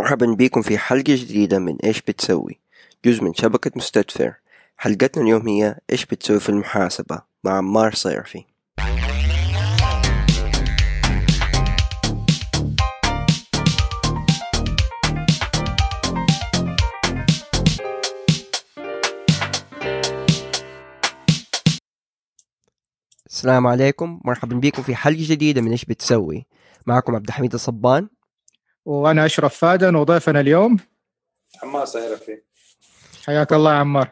مرحبا بكم في حلقة جديدة من إيش بتسوي؟ جزء من شبكة مستدفر حلقتنا اليوم هي إيش بتسوي في المحاسبة مع عمار صيرفي. السلام عليكم. مرحبا بكم في حلقة جديدة من إيش بتسوي. معكم عبد الحميد الصبان. وأنا أشرف فادن وضيفنا اليوم. عمار صيرفي حياك الله يا عمار.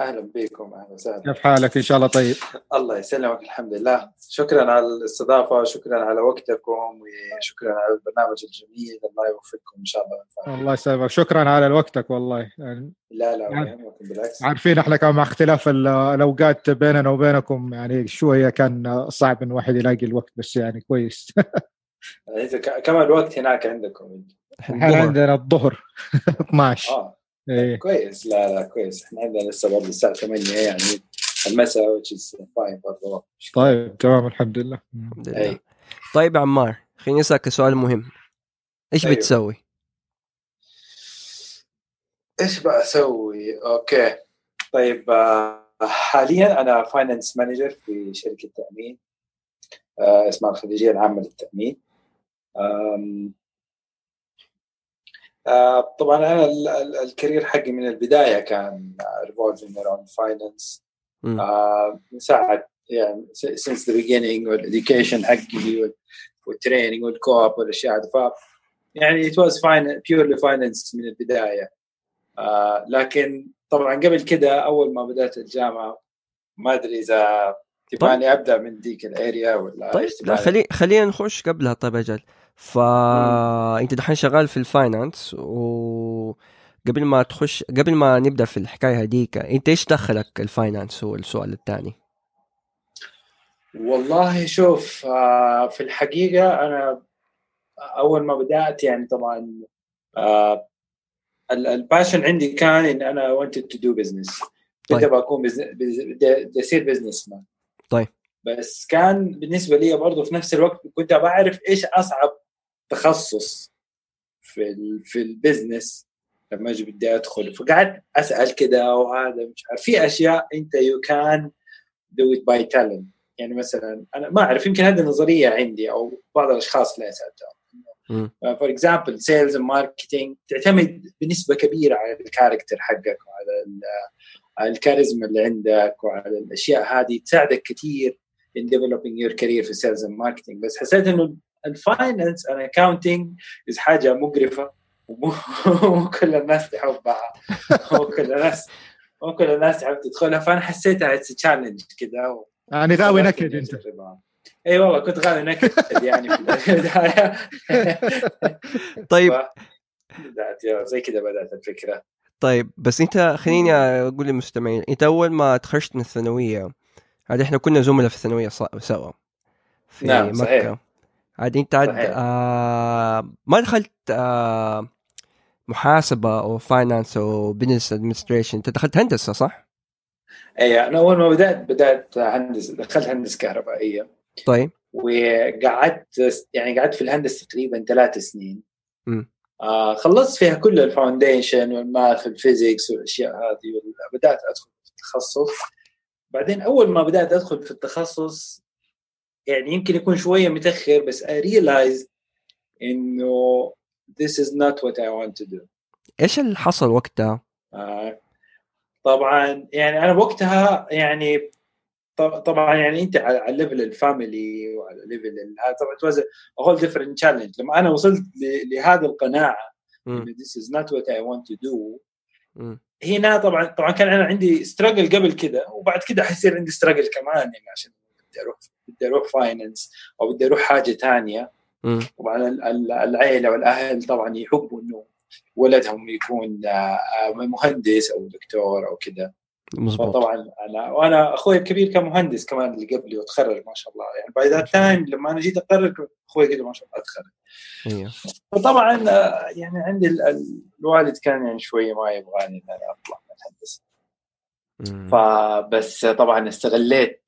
أهلا بكم أهلا وسهلا. كيف حالك؟ إن شاء الله طيب. الله يسلمك الحمد لله. شكرا على الاستضافة شكرا على وقتكم وشكرا على البرنامج الجميل. الله يوفقكم إن شاء الله. الله يسلمك. شكرا على وقتك والله. يعني لا لا يهمكم بالعكس. عارفين إحنا كان مع اختلاف ال- الأوقات بيننا وبينكم يعني شوية كان صعب إن الواحد يلاقي الوقت بس يعني كويس. كم الوقت هناك عندكم. إحنا عندنا الظهر. 12 آه. إيه. كويس. لا لا كويس. إحنا عندنا لسه برضه الساعة 8 يعني المساء which is fine برضه طيب تمام الحمد لله. الحمد لله. اي طيب يا عمار خليني أسألك سؤال مهم. إيش أيوه. بتسوي؟ إيش بقى أسوي؟ okay. طيب آه، حاليا أنا finance manager في شركة تأمين. آه، اسمها الخليجيه العامة للتأمين. طبعا أنا ال- ال- ال career حقي من البداية كان revolving around finance. من ساعة يعني since the beginning وال education حقي وال- وال training وال co-op والأشياء هذه. ف يعني it was fine purely finance من البداية. آه لكن طبعا قبل كده أول ما بدأت الجامعة ما أدري إذا تبغاني أبدأ من ذيك ال area ولا طيب لا؟ خلي خلينا نخش قبلها. طيب أجل فأنت دحين شغال في ال finance و قبل ما تخش قبل ما نبدأ في الحكاية هذيك انت إيش دخلك ال finance هو السؤال الثاني والله شوف آه، في الحقيقة أنا أول ما بدأت يعني طبعا آه، ال- ال passion عندي كان إن أنا wanted to do business طيب. بدي بكون busin- bus- بدي أصير businessman طيب. بس كان بالنسبة لي برضه في نفس الوقت كنت بعرف إيش أصعب تخصص في ال في ال business لما أجي بدي أدخل. فقعدت أسأل كده وهذا مش عارف. في أشياء أنت you can do it by talent يعني مثلا أنا ما أعرف يمكن هذه نظرية عندي أو بعض الأشخاص اللي. سالتهم for example sales marketing تعتمد بنسبة كبيرة على ال character حقك وعلى ال- على الكاريزما اللي عندك وعلى الأشياء هذه تساعدك كثير in developing your career في sales and marketing. بس حسيت إنه ال finance and accounting is حاجة مقرفة ومو مو كل الناس تحبها مو كل الناس مو كل الناس تحب تدخلها. فأنا حسيتها it's challenge كذا و- يعني غاوي نكد أنت. إي والله كنت غاوي نكد يعني في البداية. طيب. يا- زي كذا بدأت الفكرة. طيب بس أنت خليني أقول للمستمعين أنت أول ما تخرجت من الثانوية هذه إحنا كنا زملاء في الثانوية سوا في نعم، مكة. صحيح. عاد انت عاد. آه ما دخلت آه محاسبة أو finance أو business administration أنت دخلت هندسة صح؟ اي أنا أول ما بدأت بدأت هندسه دخلت هندسة كهربائية طيب وقعدت يعني قعدت في الهندسة تقريبا ثلاث سنين. آه خلصت فيها كل ال foundation وال math وال physics والأشياء هذه بدأت أدخل في التخصص بعدين أول ما بدأت أدخل في التخصص يعني يمكن يكون شوية متأخر بس I realized إنه this is not what I want to do إيش اللي حصل وقتها؟ آه، طبعا يعني أنا وقتها يعني طب- طبعا يعني أنت على level ال family وعلى level طبعا it was a whole different challenge لما أنا وصلت لهذه القناعة this is not what I want to do مم. هنا طبعا طبعا كان أنا عندي struggle قبل كده وبعد كده حيصير عندي struggle كمان يعني عشان بدي أروح بدي أروح finance أو بدي أروح حاجة ثانية. طبعا ال- ال- العائله والأهل طبعا يحبوا إنه ولدهم يكون آه، مهندس أو دكتور أو كذا مظبوط. فطبعا أنا وأنا أخوي الكبير كان مهندس كمان اللي قبلي وتخرج ما شاء الله. يعني by that time لما أنا جيت اقرر أخوي قال ما شاء الله تخرج. أيوه فطبعا آه، يعني عندي ال- ال- الوالد كان يعني شوية ما يبغاني إن أنا أطلع من الهندسه. فبس طبعا استغليت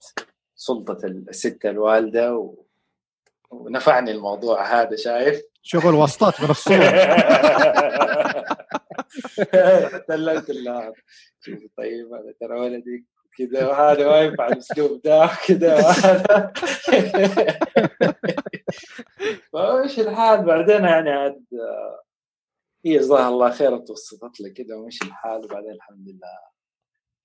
سلطة الست الوالدة و... ونفعني الموضوع هذا شايف؟ شغل واسطات من الصور. قلت له شوف طيب هذا ترى ولدي كذا وهذا ما ينفع الأسلوب ده كذا وهذا. فايش الحال بعدين؟ يعني عاد هي جزاها الله خير توسطت لي كذا ومشي الحال؟ وبعدين الحمد لله.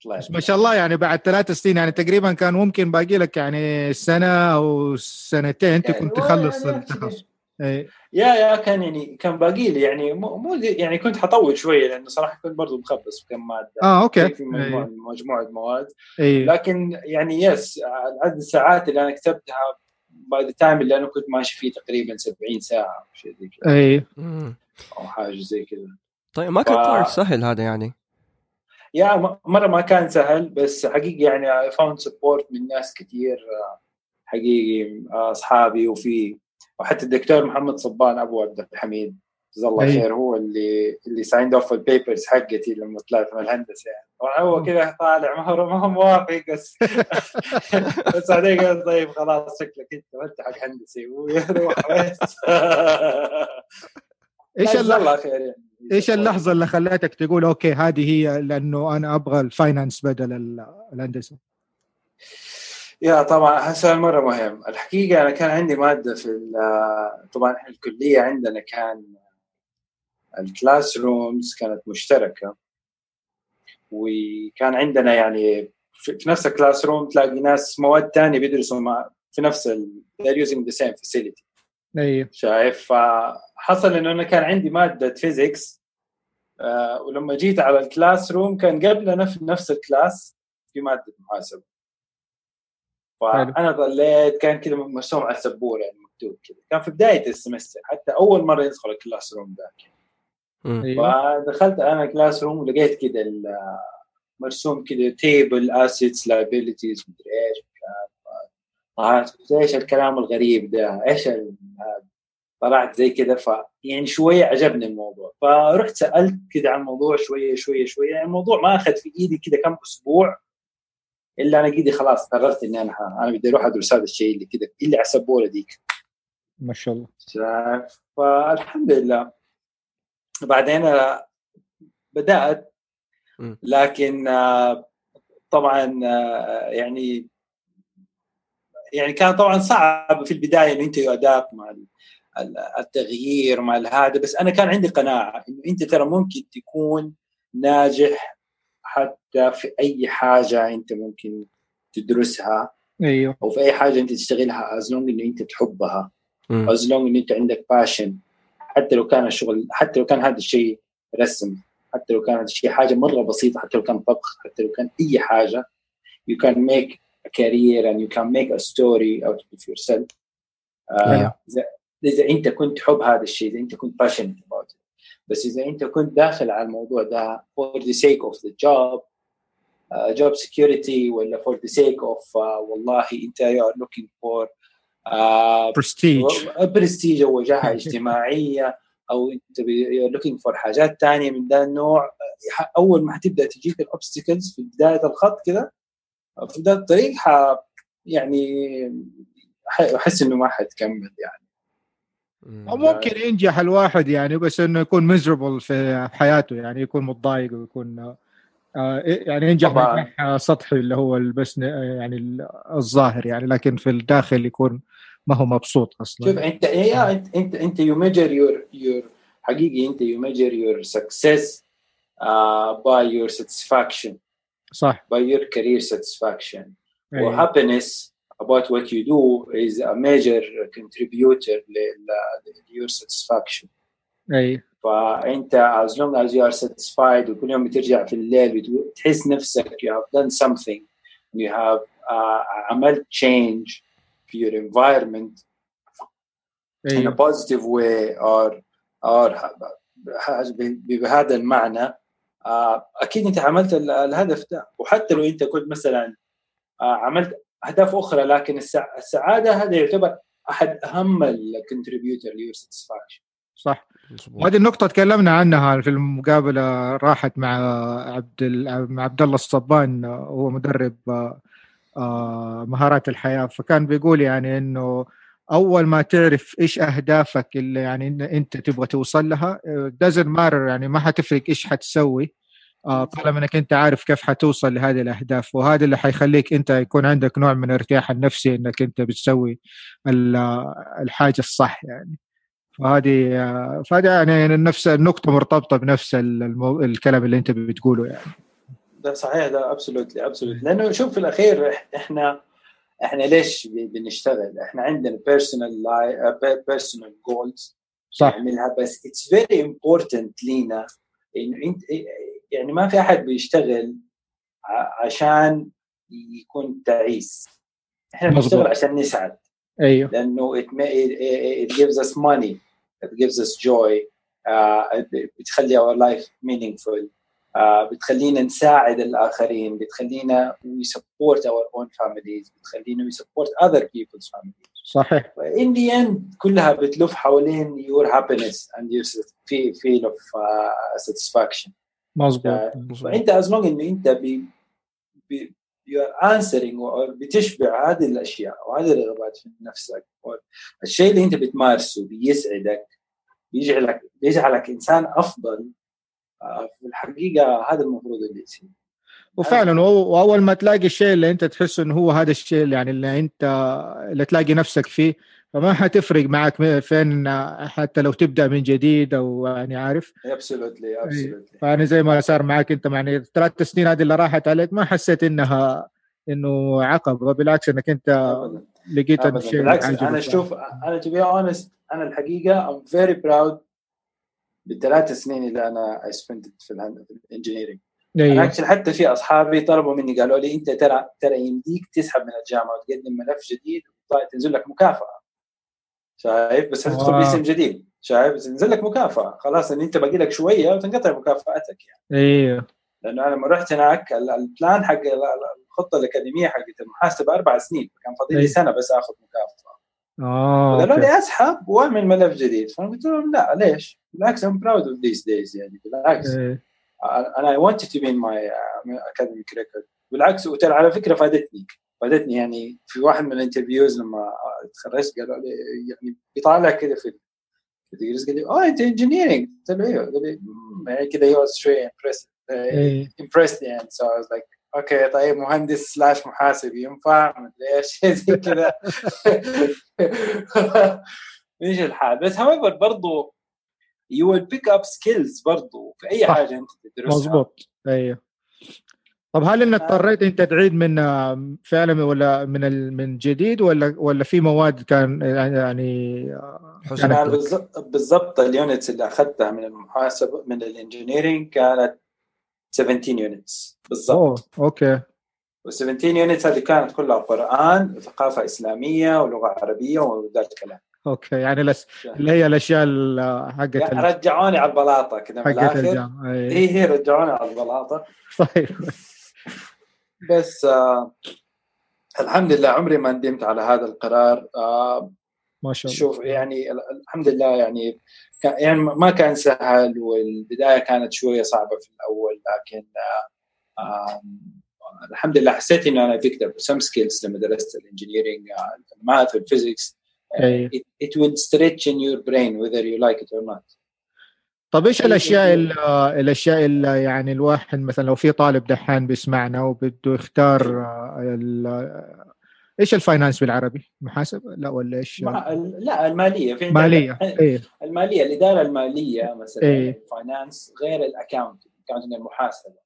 بس ما شاء الله يعني بعد ثلاث سنين يعني تقريبا كان ممكن باقي لك يعني سنة أو سنتين تكون يعني تخلص يعني التخصص. إيه. yeah yeah كان يعني كان باقي لي يعني مو مو يعني كنت حطول شوية لأنه صراحة كنت برضو مخبص في كم مادة. آه okay. في مجموعه أيه. مجموعة مواد. أيه. لكن يعني yes عدد الساعات اللي أنا كتبتها by the time اللي أنا كنت ماشي فيه تقريبا 70 ساعة أو شيء زي كذا. اي أو حاجة زي كذا. طيب ما كان ف... سهل هذا يعني. yeah مرة ما كان سهل بس حقيقي يعني I found support من ناس كثير حقيقي أصحابي وفي وحتى الدكتور محمد صبان أبو عبد الحميد جزاه الله خير هو اللي اللي signed off ال papers حقتي لما طلعت من الهندسة يعني. هو كذا طالع ما هو ما هو موافق بس بس بعدين قال طيب خلاص شكلك أنت ما أنت حق هندسي ويروح إيش الله خير يعني. إيش اللحظة اللي خلتك تقول okay هذه هي لأنه أنا أبغى ال finance بدل الهندسة؟ yeah طبعا سؤال مرة مهم. الحقيقة أنا كان عندي مادة في طبعا الكلية عندنا كان ال classrooms كانت مشتركة. وكان عندنا يعني في نفس ال classroom تلاقي ناس مواد ثانية بيدرسوا مع في نفس ال they're using the same facility. أيوه. شايف فحصل إنه أنا كان عندي مادة فيزيكس آه ولما جيت على ال classroom كان قبلنا في نفس ال class في مادة محاسبه فأنا ضليت كان كذا مرسوم على السبورة يعني مكتوب كذا كان في بداية ال semester حتى أول مرة يدخل ال classroom ذاك. أيوه. فدخلت أنا classroom ولقيت كذا مرسوم كذا table assets liabilities مدري إيش. إيش الكلام الغريب ده؟ إيش طلعت زي كذا ف يعني شوية عجبني الموضوع. فرحت سألت كذا عن الموضوع شوية شوية شوية. يعني الموضوع ما أخذ في إيدي كذا كم أسبوع إلا أنا كذا خلاص قررت إني أنا أنا بدي أروح أدرس هذا الشيء اللي كذا اللي على السبوره ديك ما شاء الله. فالحمد لله. بعدين بدأت لكن آه، طبعا آه، يعني يعني كان طبعا صعب في البداية إنه أنت adapt مع التغيير مع هذا بس أنا كان عندي قناعة إنه أنت ترى ممكن تكون ناجح حتى في أي حاجة أنت ممكن تدرسها أيوه. أو في أي حاجة أنت تشتغلها as long إنه أنت تحبها as long إنه أنت عندك passion حتى لو كان الشغل حتى لو كان هذا الشيء رسم حتى لو كان هذا الشيء حاجة مرة بسيطة حتى لو كان طبخ حتى لو كان أي حاجة you can make a career and you can make a story out of yourself uh, إذا اذا انت كنت تحب هذا الشيء اذا انت كنت passionate about it بس اذا انت كنت داخل على الموضوع ده for the sake of the job uh, job security ولا for the sake of uh, والله انت you are looking for uh, prestige prestige أو وجاهه اجتماعيه أو انت looking for حاجات ثانية من ذا النوع اول ما حتبدا تجيك ال obstacles في بدايه الخط كذا في بدايه الطريق ح يعني أحس إنه ما حتكمل يعني. أو ممكن ينجح الواحد يعني بس إنه يكون miserable في حياته يعني يكون متضايق ويكون آه، يعني ينجح نجاح سطحي اللي هو بس يعني الظاهر يعني لكن في الداخل يكون ما هو مبسوط أصلا. شوف انت yeah انت انت أنت you measure your your حقيقي أنت يو ميجر يور سكسس باي يور ساتسفاكشن صح باي يور كارير ساتسفاكشن وهابينس about what you do is a major contributor to your satisfaction اي فانت as long as you are satisfied وكل يوم بترجع في الليل بتحس نفسك you have done something you have uh, عملت change في your environment أيه. in a positive way or or بهذا المعنى uh, أكيد أنت عملت الهدف ده. وحتى لو أنت كنت مثلا uh, عملت أهداف أخرى لكن السعادة هذا يعتبر أحد أهم ال contributor ل your satisfaction صح وهذه النقطة تكلمنا عنها في المقابلة راحت مع عبد مع عبد الله الصبان هو مدرب آه، مهارات الحياة. فكان بيقول يعني إنه أول ما تعرف إيش أهدافك اللي يعني أنت تبغى توصل لها دازنت مارر يعني ما حتفرق إيش حتسوي آه، طالما إنك أنت عارف كيف حتوصل لهذه الأهداف. وهذا اللي حيخليك أنت يكون عندك نوع من الارتياح النفسي إنك أنت بتسوي الحاجة الصح يعني. فهذه آه، فهذه يعني نفس النقطة مرتبطة بنفس. الكلام اللي أنت بتقوله يعني. ده صحيح ده absolutely absolutely لأنه شوف في الأخير إحنا إحنا ليش بنشتغل؟ إحنا عندنا personal personal goals صح. نعملها بس it's very important لينا إنه انت يعني ما في أحد بيشتغل عشان يكون تعيس. إحنا بنشتغل عشان نسعد. أيوه. لأنه it, it, gives us money. It gives us joy. uh, بتخلي our life meaningful. بتخلينا نساعد الآخرين بتخلينا we support our own families بتخلينا we support other people's families. صحيح. In the end كلها بتلف حوالين your happiness and your feel of uh, satisfaction. مظبوط فأنت as long إنه أنت بي بي you are answering بتشبع هذه الأشياء وهذه الرغبات في نفسك. الشيء اللي أنت بتمارسه بيسعدك بيجعلك بيجعلك إنسان أفضل آه، في الحقيقة هذا المفروض اللي يصير. وفعلا وأول ما تلاقي الشيء اللي أنت تحس إنه هو هذا الشيء اللي يعني اللي أنت اللي تلاقي نفسك فيه فما حتفرق معك فين حتى لو تبدأ من جديد أو يعني عارف. absolutely absolutely فأنا زي ما صار معك أنت يعني ثلاث سنين هذه اللي راحت عليك ما حسيت إنها إنه عقبة بالعكس إنك أنت أبداً. لقيت الشيء بالعكس أنا أشوف أنا to be honest أنا الحقيقة I'm very proud بالثلاث سنين اللي أنا I spent في ال engineering أيوه. أنا حتى في أصحابي طلبوا مني قالوا لي أنت ترى ترى يمديك تسحب من الجامعة وتقدم ملف جديد وتنزل لك مكافأة. شايف؟ بس حتدخل باسم جديد؟ شايف؟ بس ينزل لك مكافأة. خلاص إن أنت باقي لك شوية وتنقطع مكافآتك يعني. أيوه لأنه أنا لما رحت هناك ال plan حق الخطة الأكاديمية حقت المحاسبة أربع سنين كان فاضل لي إيه. سنة بس آخذ مكافأة. آه قالوا لي أسحب واعمل ملف جديد. فانا قلت لهم لا ليش؟ بالعكس I'm proud of these days يعني بالعكس. إيه. أنا I want it to be in my academic record بالعكس وترى على فكرة فادتني. فادتني يعني في واحد من ال interviews لما تخرجت قالوا لي يعني بيطالع كذا في ال degrees قال لي آه انت engineering قلت له أيوه قال لي يعني كذا he was شوي impressed impressed يعني. so I was like okay طيب مهندس slash محاسب ينفع؟ مدري إيش زي كذا. إيش الحال. بس however برضه you will pick up skills برضه في أي حاجة أنت تدرسها. مضبوط أيوه. طب هل إنك اضطريت إنت تعيد من فعلا ولا من من جديد ولا ولا في مواد كان يعني بالضبط ال units اللي أخذتها من المحاسبه من ال engineering كانت 17 units بالضبط. Okay. و 17 units هذه كانت كلها قرآن وثقافة إسلامية ولغة عربية وذا الكلام okay يعني لس... اللي هي الأشياء حقت يعني رجعوني على البلاطة كذا من الآخر. هي هي رجعوني على البلاطة. طيب بس آه الحمد لله عمري ما ندمت على هذا القرار. آه ما شاء الله. شوف يعني الحمد لله يعني يعني ما كان سهل والبداية كانت شوية صعبة في الأول لكن الحمد لله حسيت انه أنا picked up some skills لما درست ال engineering ال math وال physics it will stretch in your brain whether you like it or not. طيب إيش الأشياء الأشياء اللي يعني الواحد مثلا لو في طالب دحان بيسمعنا وبده يختار آه، إيش ال finance بالعربي؟ محاسبه؟ لا ولا إيش؟ لا المالية في مالية إيه؟ المالية الإدارة المالية مثلا إيه؟ ال finance غير ال account ال account المحاسبة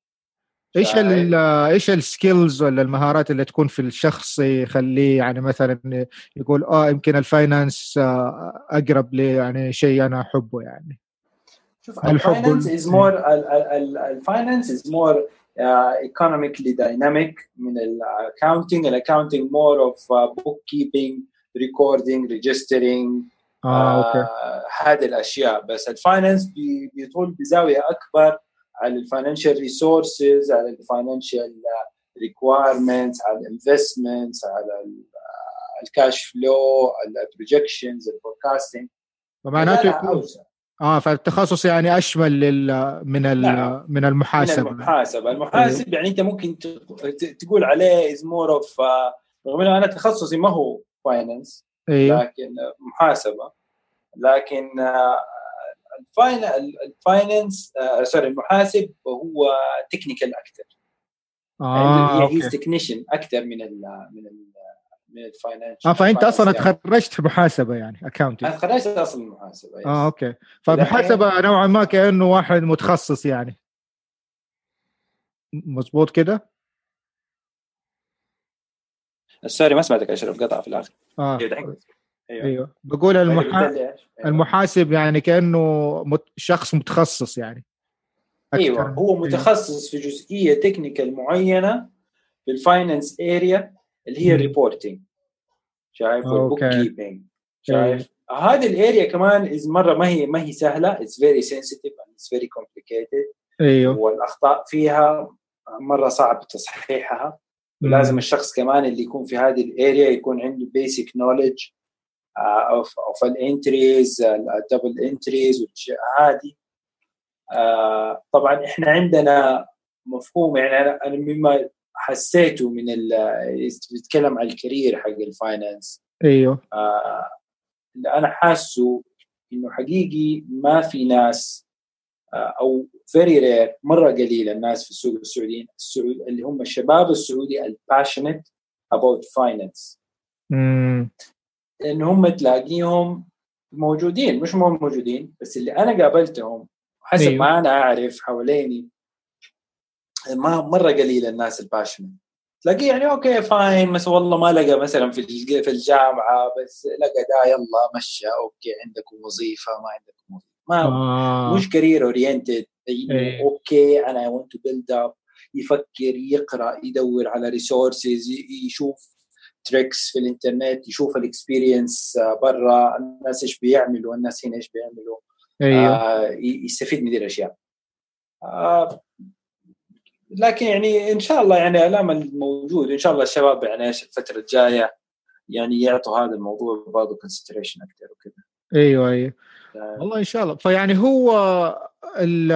إيش ال إيش ال skills ولا المهارات اللي تكون في الشخص يخليه يعني مثلا يقول آه يمكن ال finance آه، أقرب لي يعني شيء أنا أحبه يعني شوف ال finance is more ال finance is more economically dynamic من ال accounting ال accounting more of bookkeeping recording registering هذه الأشياء. بس ال finance بيطل بزاوية أكبر على ال financial resources على ال financial requirements على ال investments على ال cash flow ال projections ال forecasting فمعناته آه فالتخصص يعني أشمل لل من نعم. من المحاسبه من المحاسبه المحاسب. يعني أنت ممكن تقول عليه is more of رغم إنه أنا تخصصي ما هو finance أيوه. لكن محاسبة لكن ال finance sorry المحاسب هو technical أكثر آه يعني he's technician أكثر من ال من ال من ال financial آه فأنت أصلا تخرجت محاسبه يعني accounting أنا تخرجت أصلا محاسبة آه okay. فمحاسبه نوعا ما كأنه واحد متخصص يعني. مظبوط كده؟ sorry ما سمعتك أشرف قطع في الآخر. آه. أيوه, أيوه. بقول المحا... المحاسب يعني كأنه مت... شخص متخصص يعني. أيوه هو أيوه. متخصص في جزئية technical معينة في ال finance area اللي هي ال reporting شايف؟ وال bookkeeping شايف؟ هذه ال area كمان is مرة ما هي ما هي سهلة. it's very sensitive it's very complicated إيوه. والأخطاء فيها مرة صعب تصحيحها. ولازم الشخص كمان اللي يكون في هذه ال area يكون عنده basic knowledge of of ال entries ال double entries والأشياء هذه. آه، طبعا إحنا عندنا مفهوم يعني أنا مما حسيته من بيتكلم عن ال career حق ال finance أيوه. آه اللي أنا حاسه إنه حقيقي ما في ناس آه أو very rare مرة قليل الناس في السوق السعودي السعود اللي هم الشباب السعودي ال passionate about finance انه هم تلاقيهم موجودين مش مو موجودين بس اللي أنا قابلتهم حسب أيوه. ما أنا أعرف حواليني ما مرة قليل الناس ال passionate تلاقيه يعني okay fine بس والله ما لقى مثلا في في الجامعة بس لقى دا يلا مشى okay عندكم وظيفة ما عندكم وظيفة ما آه. مش career oriented إيه. okay أنا I want to build up يفكر يقرأ يدور على resources يشوف tricks في الإنترنت يشوف ال experience برا الناس إيش بيعملوا الناس هنا إيش بيعملوا أيوه. آه يستفيد من دي الأشياء آه لكن يعني إن شاء الله يعني ال aim الموجود إن شاء الله الشباب يعني إيش الفترة الجاية يعني يعطوا هذا الموضوع برضه consideration أكثر وكذا. أيوه أيوه. والله إن شاء الله. فيعني هو ال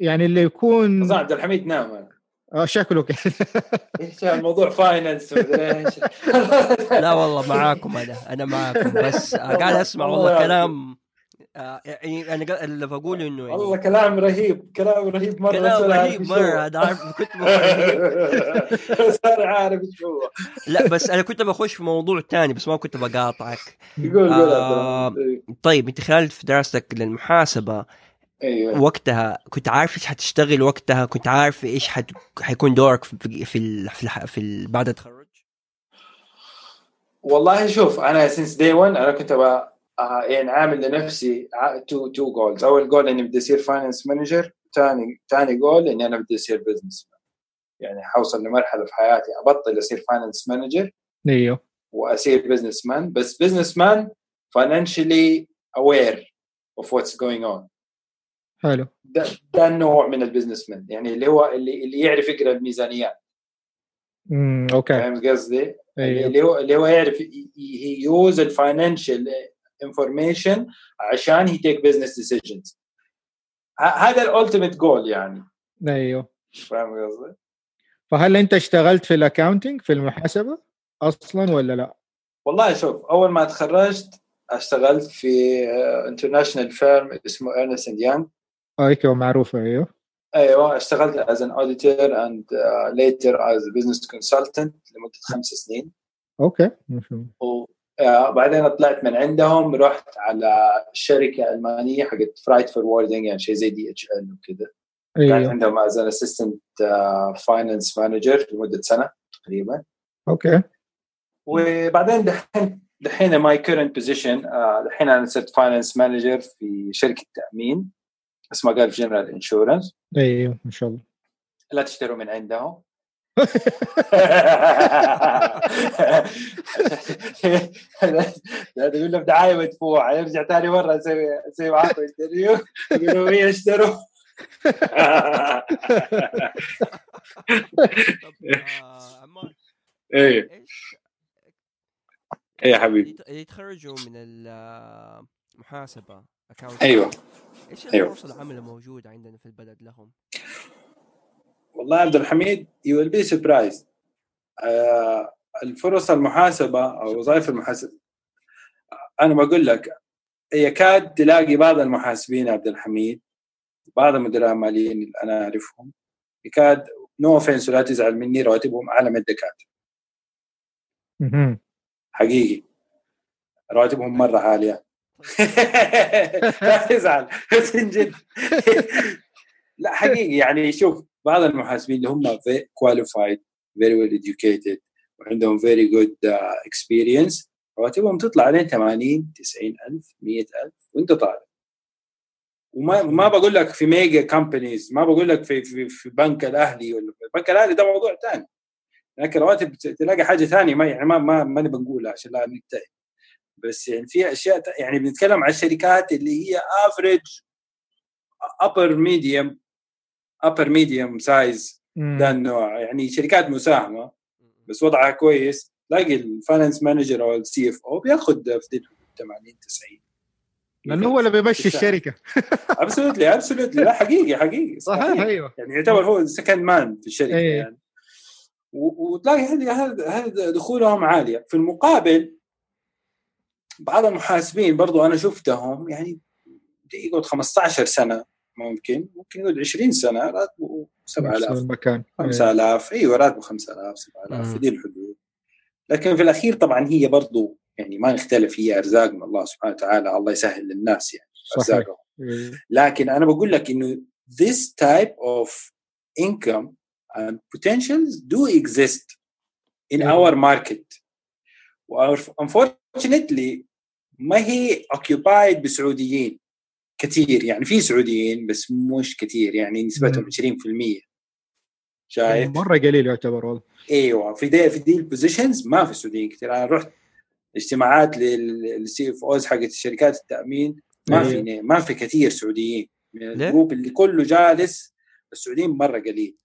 يعني اللي يكون عبد الحميد نام آه شكله كذا إيش الموضوع finance لا والله معاكم أنا أنا معاكم بس قاعد أسمع والله كلام آه يعني أنا اللي بقوله إنه يعني والله كلام رهيب كلام رهيب مرة كلام رهيب مرة هذا عارف كنت بس أنا عارف إيش هو. لا بس أنا كنت بخش في موضوع ثاني بس ما كنت بقاطعك. قول آه طيب أنت خلال في دراستك للمحاسبة أيوه. وقتها كنت عارف إيش حتشتغل وقتها؟ كنت عارف إيش حت... حيكون دورك في في في, في, في بعد التخرج؟ والله شوف أنا since day 1 أنا كنت أبغى آه، يعني عامل لنفسي two two goals أول جول إني بدي أصير finance manager ثاني ثاني جول إني أنا بدي أصير business يعني حوصل لمرحلة في حياتي أبطل أصير finance manager أيوه. وأصير businessman بس businessman financially aware of what's going on. حلو. ده, ده النوع من ال businessman يعني اللي هو اللي اللي يعرف يقرأ الميزانيات. امم okay. فاهم قصدي؟ أيوه. اللي هو اللي هو يعرف use ال financial information عشان he take business decisions هذا ال ultimate goal يعني. أيوه. فاهم قصدي؟ فهل أنت اشتغلت في ال accounting في المحاسبة أصلا ولا لا؟ والله شوف أول ما تخرجت اشتغلت في international firm اسمه Ernst & Young أيوه معروفه أيوه. أيوه اشتغلت as an auditor and later as business consultant لمدة خمس سنين. okay بعدين طلعت من عندهم رحت على شركه المانيه حقت freight forwarding يعني شيء زي DHL وكذا. أيوه. كانت عندهم as an assistant finance manager لمدة سنة تقريبا. okay. وبعدين دحين دحين my current position دحين أنا صرت finance manager في شركة تأمين اسمها Gulf General Insurance أيوه ما شاء الله. لا تشتروا من عندهم. يقول له دعاية مدفوعة. يرجع ثاني مرة أسوي أسوي معاكم interview يقولوا هي اشتروا؟ إيه. إيه يا حبيبي. يتخرجوا من المحاسبة أيوه. إيش الفرص أيوة. العمل الموجودة عندنا في البلد لهم؟ والله عبد الحميد you will be surprised الفرص المحاسبة أو وظائف المحاسبة أنا بقول لك يكاد تلاقي بعض المحاسبين عبد الحميد بعض المدراء الماليين اللي أنا أعرفهم يكاد no offense ولا تزعل مني رواتبهم أعلى من الدكاترة. حقيقي. رواتبهم مرة عالية. لا تزعل بس جد. لا حقيقي يعني شوف بعض المحاسبين اللي هم qualified very well educated وعندهم very good experience رواتبهم تطلع عليهم 80 90 ألف 100 ألف وانت طالع. وما ما بقول لك في mega companies ما بقول لك في في, في بنك الأهلي ولا في بنك الأهلي ده موضوع ثاني لكن رواتب تلاقي حاجة ثانية ما يعني ما ما ماني بنقولها عشان لا نتهم بس يعني في أشياء يعني بنتكلم عن الشركات اللي هي average upper medium upper medium size ده النوع. يعني شركات مساهمة بس وضعها كويس. تلاقي ال finance manager أو ال CFO بياخذ في 80 90 لأنه هو اللي بيمشي الشركة. absolutely absolutely لا حقيقي حقيقي صحيح. أيوه. يعني يعتبر هو second man في الشركة أيه. يعني. وتلاقي هذه دخولهم عالية. في المقابل بعض المحاسبين برضو أنا شفتهم يعني يقعد 15 سنة ممكن ممكن يقعد 20 سنة راتبه 7000 المكان 5000 أيوه راتبه 5000 7000 في دي الحدود. لكن في الأخير طبعا هي برضو يعني ما نختلف هي أرزاق من الله سبحانه وتعالى الله يسهل للناس يعني أرزاقهم. لكن أنا بقول لك إنه this type of income and potentials do exist in our market. unfortunately ما هي occupied بسعوديين. كثير يعني في سعوديين بس مش كثير يعني نسبتهم 20% شايف؟ مرة قليل يعتبر والله. إيوه في دي في دي ال positions ما في سعوديين كثير أنا رحت اجتماعات لل CFOs حقت الشركات التأمين ما في أيوه. ما في كثير سعوديين. ال group اللي كله جالس السعوديين مرة قليل.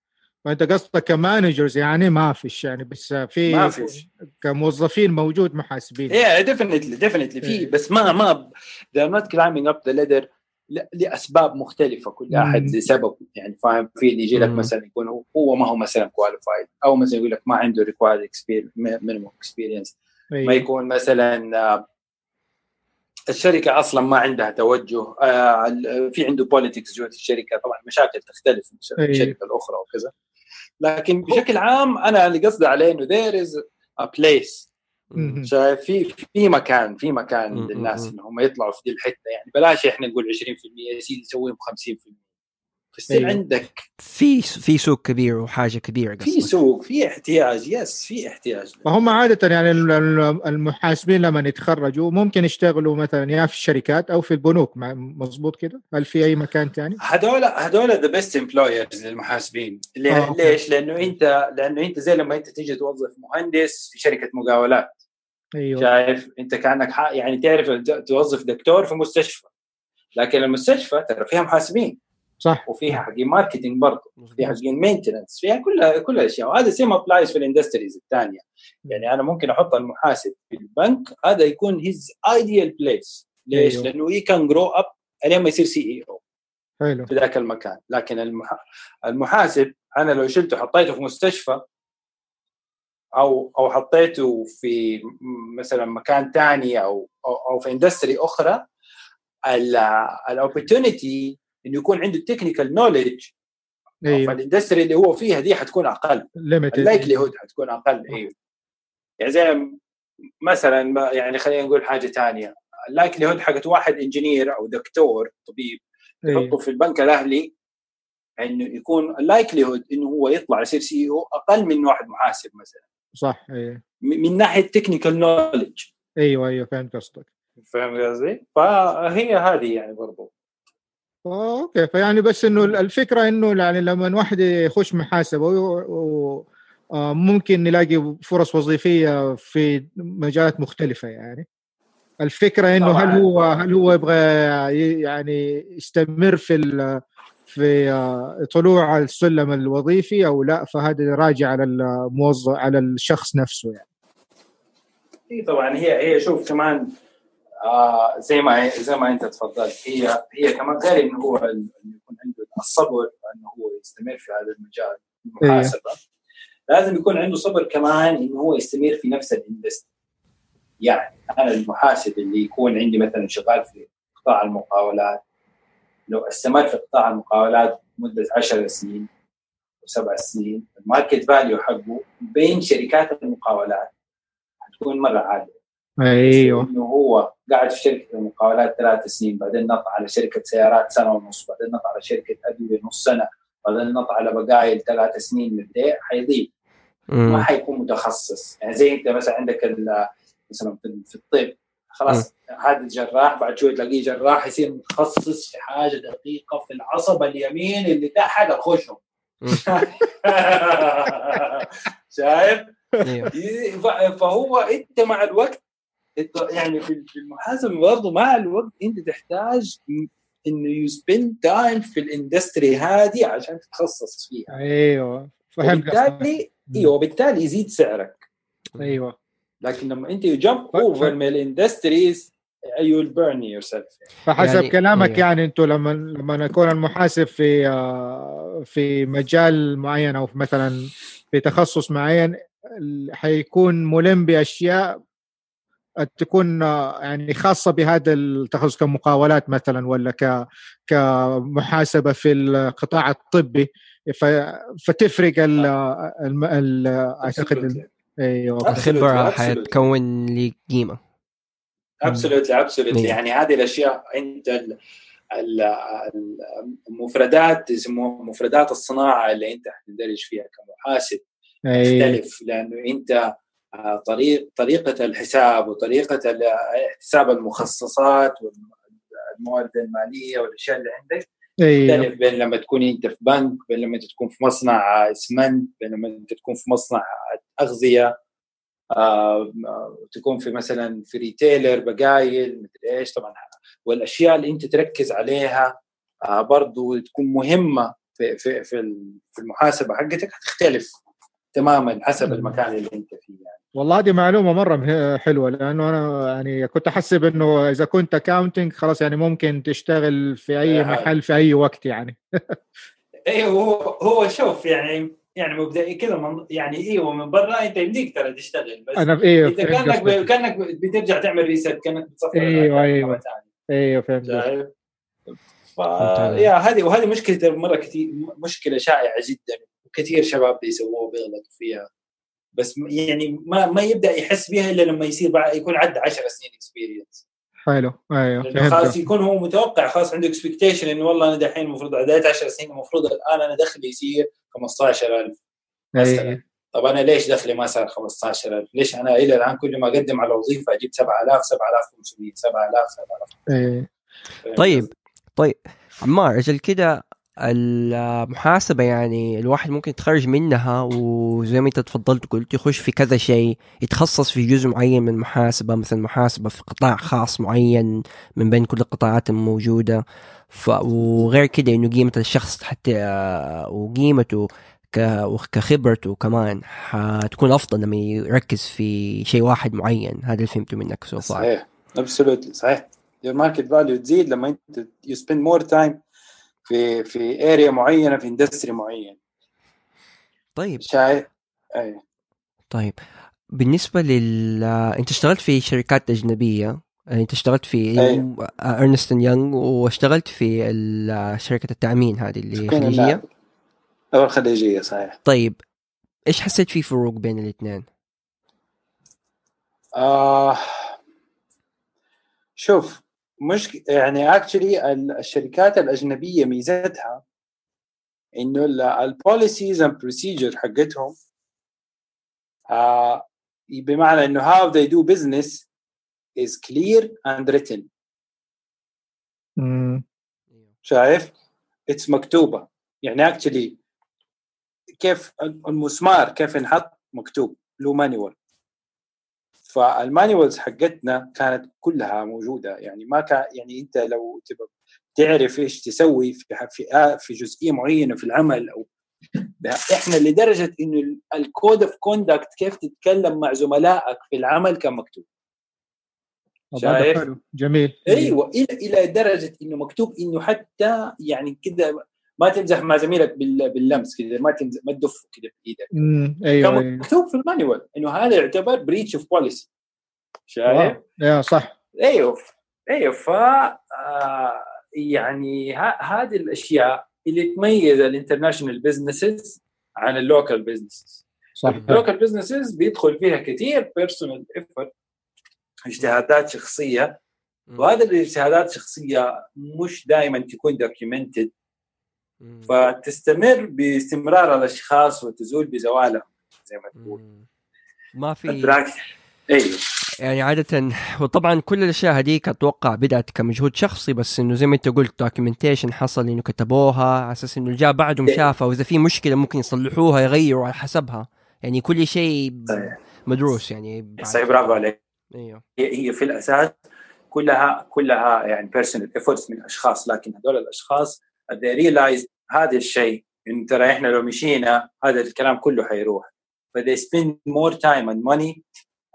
فانت قصدك ك managers يعني ما فيش يعني بس في ما فيش. كموظفين موجود محاسبين. yeah definitely definitely في إيه. بس ما ما they're not climbing up the ladder لأسباب مختلفة كل أحد لسبب يعني فاهم؟ في اللي يجي لك مثلا يكون هو ما هو مثلا qualified أو مثلا يقول لك ما عنده required minimum experience ما يكون مثلا آه، الشركة أصلا ما عندها توجه آه، في عنده politics جوة الشركة طبعا مشاكل تختلف من الشركة الاخرى وكذا. لكن بشكل عام أنا اللي قصدي عليه إنه there is a place شايف في في مكان في مكان للناس إنهم يطلعوا في دي الحتة يعني. بلاش إحنا نقول 20% يا سيدي سويهم 50% فيصير أيوه. عندك في في سوق كبير وحاجة كبيرة في سوق في احتياج yes في احتياج. فهم عادة يعني المحاسبين لما يتخرجوا ممكن يشتغلوا مثلا يا في الشركات أو في البنوك مضبوط كده؟ هل في أي مكان ثاني هذول هذول the best employers للمحاسبين. آه. ليش؟ لأنه أنت لأنه أنت زي لما أنت تيجي توظف مهندس في شركة مقاولات. أيوه. شايف؟ أنت كأنك يعني تعرف توظف دكتور في مستشفى. لكن المستشفى ترى فيها محاسبين. صح. وفيها حقين marketing برضه فيها حقين maintenance فيها كل كل الاشياء وهذا same applies في ال industries الثانية. يعني أنا ممكن أحط المحاسب في البنك هذا يكون his ideal place ليش؟ أيوه. لأنه he can grow up الين ما يصير CEO حلو. في ذاك المكان. لكن المحاسب أنا لو شلته حطيته في مستشفى أو أو حطيته في مثلا مكان ثاني أو أو في industry أخرى ال opportunity انه يكون عنده technical knowledge أيوه. فال industry اللي هو فيها دي حتكون أقل. ال likelihood حتكون أقل أيوه يعني زي مثلا يعني خلينا نقول حاجة ثانية ال likelihood حقت واحد engineer أو دكتور طبيب أيوه. يحطه في البنك الأهلي إنه يكون ال likelihood إنه هو يطلع يصير CEO أقل من واحد محاسب مثلا. صح أيوه من ناحية technical knowledge أيوه أيوه فهمت قصدك. فاهم قصدي؟ فهي هذه يعني برضو. okay فيعني بس إنه الفكرة إنه يعني لما واحد يخش محاسبه آه، ممكن نلاقي فرص وظيفية في مجالات مختلفة يعني. الفكرة إنه هل هو هل هو يبغى يعني يستمر في في آه، طلوع السلم الوظيفي أو لا؟ فهذا راجع على الموظف على الشخص نفسه يعني. اي طبعا هي هي شوف كمان آه زي ما زي ما انت تفضلت. هي هي كمان غير إنه هو يكون عنده الصبر انه هو يستمر في هذا المجال المحاسبه لازم يكون عنده صبر كمان إنه هو يستمر في نفس الإندستري. يعني أنا المحاسب اللي يكون عندي مثلا شغال في قطاع المقاولات لو استمر في قطاع المقاولات مدة 10 سنين وسبع سنين ال market value حقه بين شركات المقاولات حتكون مرة عالية. أيوه. إنه هو قاعد في شركة المقاولات ثلاث سنين بعدين نط على شركة سيارات سنة ونص بعدين نط على شركة أدوية نص سنة بعدين نط على بقالة ثلاث سنين من ده حيضيع. ما حيكون متخصص. يعني زي أنت مثلا عندك مثلا في الطب خلاص هذا الجراح بعد شوي تلاقيه جراح يصير متخصص في حاجة دقيقة في العصب اليمين اللي تحت الخشم شايف؟ أيوه. فهو أنت مع الوقت يعني في المحاسبة برضه مع الوقت أنت تحتاج انه you spend time في ال industry هذه عشان تتخصص فيها. أيوه فهمت. وبالتالي أيوه وبالتالي يزيد سعرك. أيوه. لكن لما أنت you jump over من ال industries you burn yourself فحسب يعني كلامك أيوه. يعني أنتم لما لما نكون المحاسب في آه، في مجال معين أو مثلا في تخصص معين حيكون ملم بأشياء تكون يعني خاصة بهذا التخصص كمقاولات مثلا ولا ك كمحاسبة في القطاع الطبي فتفرق ال ال أعتقد أيوه الخبره حتكون لي قيمة. ابسولوتلي ابسولوتلي يعني هذه الأشياء انت المفردات يسموها مفردات الصناعة اللي أنت حتندرج فيها كمحاسب تختلف لأنه أنت طريق طريقة الحساب وطريقة حساب المخصصات والموارد المالية والأشياء اللي عندك أيوه. تختلف بين لما تكون أنت في بنك بين لما أنت تكون في مصنع اسمنت بين لما أنت تكون في مصنع أغذية آه تكون في مثلا في ريتيلر بقايل مدري إيش طبعا والأشياء اللي أنت تركز عليها آه برضو تكون مهمة في في في المحاسبة حقتك هتختلف تماما حسب المكان اللي أنت فيه يعني. والله دي معلومة مرة حلوة لأنه أنا يعني كنت أحسب إنه إذا كنت accounting خلاص يعني ممكن تشتغل في أي محل في أي وقت يعني. أيوه هو هو شوف يعني يعني مبدئي كذا من يعني أيوه من برا أنت يمديك ترى تشتغل بس أنا أيوه انت كأنك ب... كأنك بترجع تعمل reset كأنك بتصفر إيوه إيوه. إيوه فهمت ف... يا هذه وهذه مشكلة مرة كثير مشكلة شائعة جدا وكثير شباب بيسووها وبيغلطوا فيها. بس يعني ما ما يبدأ يحس بها إلا لما يصير بعد يكون عنده 10 سنين experience حلو. أيوه خلاص يكون هو متوقع خلاص عنده expectation إنه والله أنا دحين المفروض عديت 10 سنين المفروض الآن أنا دخلي يصير 15000 مثلا. أيه. طب أنا ليش دخلي ما صار 15000 ليش أنا إلى الآن كل ما أقدم على وظيفة أجيب 7000 7500 7000 7000 إيه طيب طيب عمار أجل كده المحاسبة يعني الواحد ممكن يتخرج منها وزي ما انت تفضلت قلت يخش في كذا شيء يتخصص في جزء معين من المحاسبة مثلا محاسبة في قطاع خاص معين من بين كل القطاعات الموجودة. ف... وغير كده انه قيمة الشخص حتى وقيمته ك... وكخبرته كمان حتكون أفضل لما يركز في شيء واحد معين. هذا اللي فهمته منك so صحيح. absolutely صحيح. ال market value تزيد لما انت you spend more time في في area معينة في industry معين. طيب. شايف أي. طيب. بالنسبة لل أنت اشتغلت في شركات أجنبية. أنت اشتغلت في إرنست يونغ واشتغلت في شركة التأمين هذه اللي خليجية. أو الخليجية صحيح. طيب. إيش حسيت في فروق بين الاثنين؟ آه. شوف مش يعني اكشلي الشركات الأجنبية ميزتها إنه ال policies and procedure حقتهم آه بمعنى إنه how they do business is clear and written. شايف؟ it's مكتوبة. يعني actually كيف المسمار كيف ينحط مكتوب. له manual فال manuals حقتنا كانت كلها موجودة. يعني ما كان يعني أنت لو تبغى تعرف إيش تسوي في في في جزئية معينة في العمل أو إحنا لدرجة إنه ال code of conduct كيف تتكلم مع زملائك في العمل كان مكتوب. شايف؟ جميل. أيوه إلى إلى درجة إنه مكتوب إنه حتى يعني كذا ما تمزح مع زميلك باللمس كذا ما تمزح ما تدف كذا بإيدك. أيوه, أيوة. مكتوب في ال manual إنه هذا يعتبر breach of policy شايف؟ يا صح. أيوه أيوه ف آه يعني هذه الأشياء اللي تميز ال international businesses عن ال local businesses صح. ال local businesses بيدخل فيها كثير personal effort اجتهادات شخصية وهذه الاجتهادات الشخصية مش دائما تكون documented فتستمر باستمرار الأشخاص وتزول بزوالهم زي ما تقول. ما في أيوه يعني عادة وطبعا كل الأشياء هذيك أتوقع بدأت كمجهود شخصي بس إنه زي ما أنت قلت documentation حصل إنه كتبوها على أساس إنه جاء بعدهم إيه. شافها وإذا في مشكلة ممكن يصلحوها يغيروا على حسبها. يعني كل شيء مدروس يعني. صحيح برافو عليك. إيوه. هي في الأساس كلها كلها يعني personal efforts من اشخاص لكن هذول الأشخاص they realize هذا الشيء انه ترى إحنا لو مشينا هذا الكلام كله حيروح. ف they spend more time and money